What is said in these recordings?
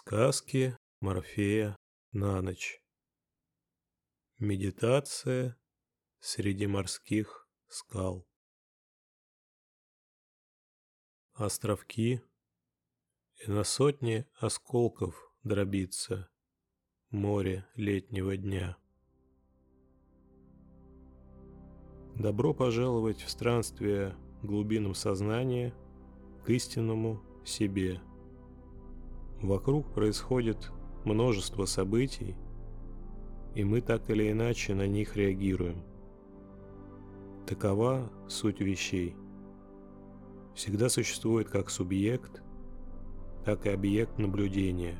Сказки Морфея на ночь. Медитация среди морских скал. Островки и на сотни осколков дробится море летнего дня. Добро пожаловать в странствие глубинам сознания к истинному себе – Вокруг происходит множество событий, и мы так или иначе на них реагируем. Такова суть вещей. Всегда существует как субъект, так и объект наблюдения.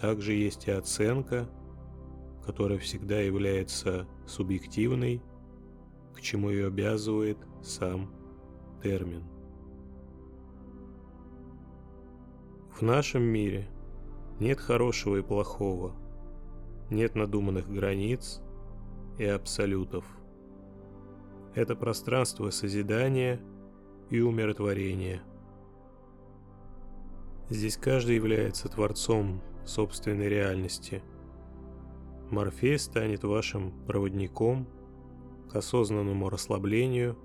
Также есть и оценка, которая всегда является субъективной, к чему ее обязывает сам термин. В нашем мире нет хорошего и плохого, нет надуманных границ и абсолютов. Это пространство созидания и умиротворения. Здесь каждый является творцом собственной реальности. Морфей станет вашим проводником к осознанному расслаблению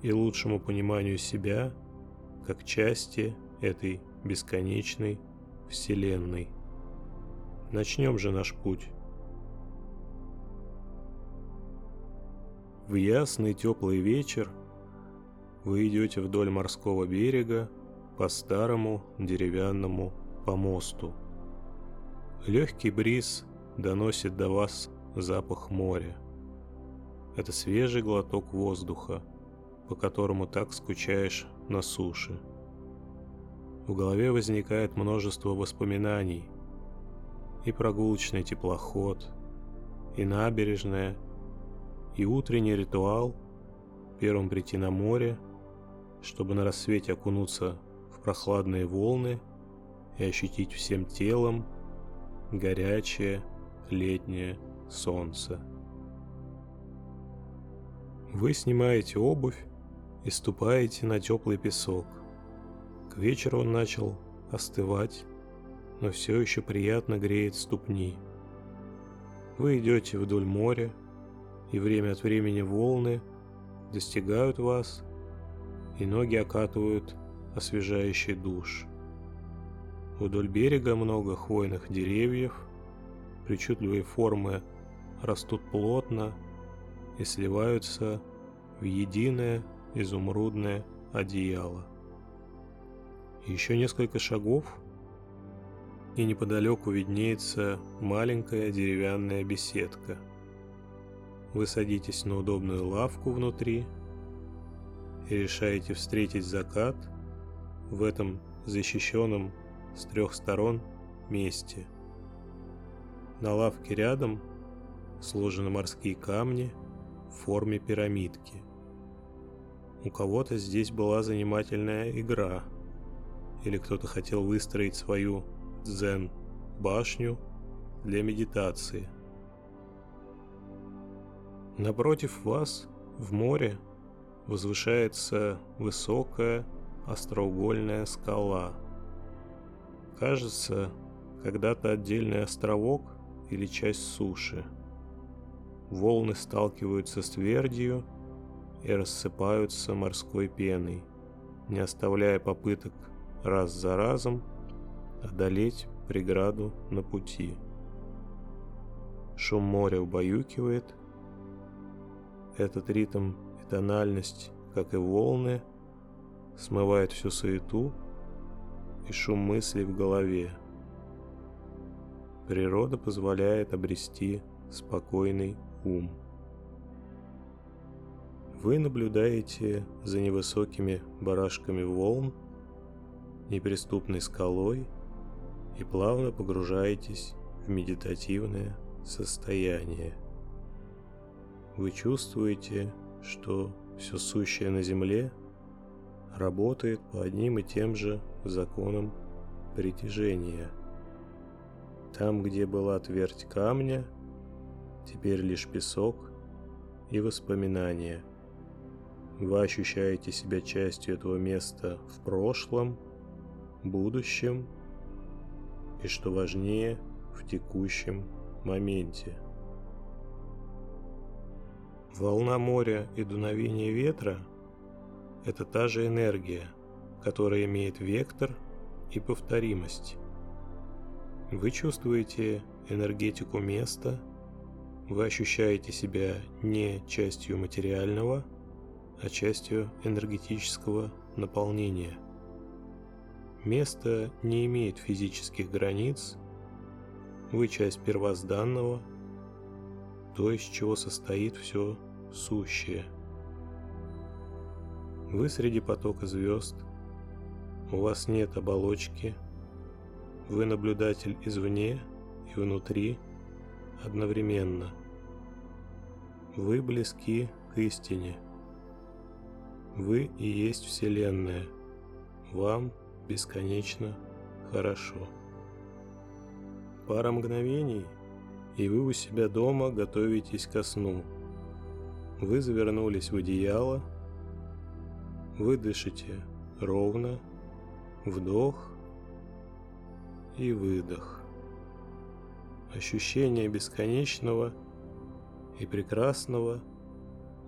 и лучшему пониманию себя как части этой бесконечной Вселенной. Начнем же наш путь. В ясный теплый вечер вы идете вдоль морского берега по старому деревянному помосту. Легкий бриз доносит до вас запах моря. Это свежий глоток воздуха, по которому так скучаешь на суше. В голове возникает множество воспоминаний. И прогулочный теплоход, и набережная, и утренний ритуал первым прийти на море, чтобы на рассвете окунуться в прохладные волны и ощутить всем телом горячее летнее солнце. Вы снимаете обувь и ступаете на теплый песок – к вечеру он начал остывать, но все еще приятно греет ступни. Вы идете вдоль моря, и время от времени волны достигают вас, и ноги окатывают освежающий душ. Вдоль берега много хвойных деревьев, причудливые формы растут плотно и сливаются в единое изумрудное одеяло. Еще несколько шагов, и неподалеку виднеется маленькая деревянная беседка. Вы садитесь на удобную лавку внутри и решаете встретить закат в этом защищенном с трех сторон месте. На лавке рядом сложены морские камни в форме пирамидки. У кого-то здесь была занимательная игра – или кто-то хотел выстроить свою дзен-башню для медитации. Напротив вас, в море, возвышается высокая остроугольная скала. Кажется, когда-то отдельный островок или часть суши. Волны сталкиваются с твердью и рассыпаются морской пеной, не оставляя попыток раз за разом одолеть преграду на пути. Шум моря убаюкивает. Этот ритм и тональность, как и волны, смывает всю суету и шум мыслей в голове. Природа позволяет обрести спокойный ум. Вы наблюдаете за невысокими барашками волн, неприступной скалой и плавно погружаетесь в медитативное состояние. Вы чувствуете, что все сущее на Земле работает по одним и тем же законам притяжения. Там, где была твердь камня, теперь лишь песок и воспоминания. Вы ощущаете себя частью этого места в прошлом – будущем и, что важнее, в текущем моменте. Волна моря и дуновение ветра – это та же энергия, которая имеет вектор и повторимость. Вы чувствуете энергетику места, вы ощущаете себя не частью материального, а частью энергетического наполнения. Место не имеет физических границ, вы часть первозданного, то, из чего состоит все сущее. Вы среди потока звезд, у вас нет оболочки, вы наблюдатель извне и внутри одновременно. Вы близки к истине. Вы и есть Вселенная. Вам бесконечно хорошо. Пара мгновений, и вы у себя дома готовитесь ко сну. Вы завернулись в одеяло, вы дышите ровно, вдох и выдох. Ощущение бесконечного и прекрасного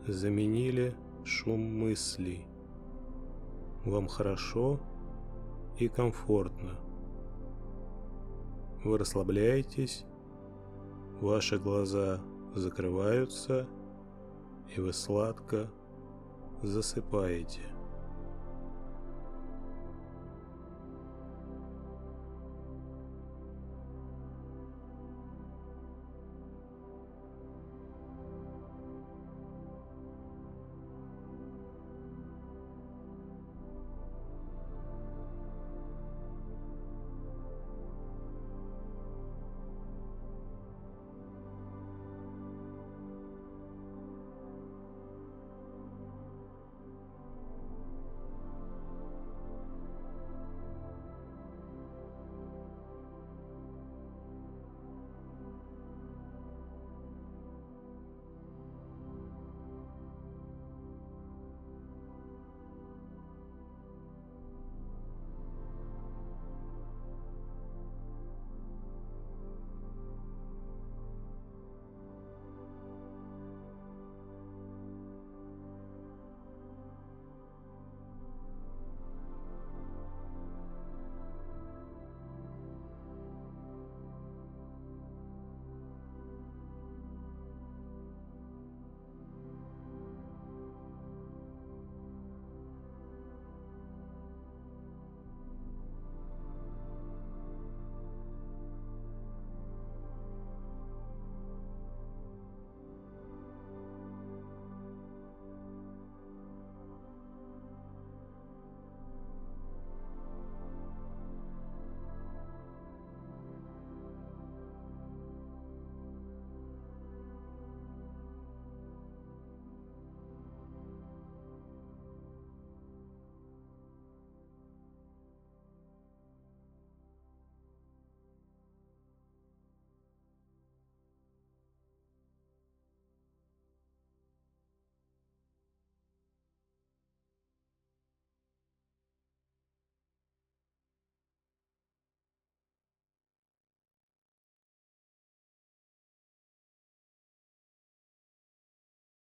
заменили шум мыслей. Вам хорошо и комфортно. Вы расслабляетесь, ваши глаза закрываются, и вы сладко засыпаете.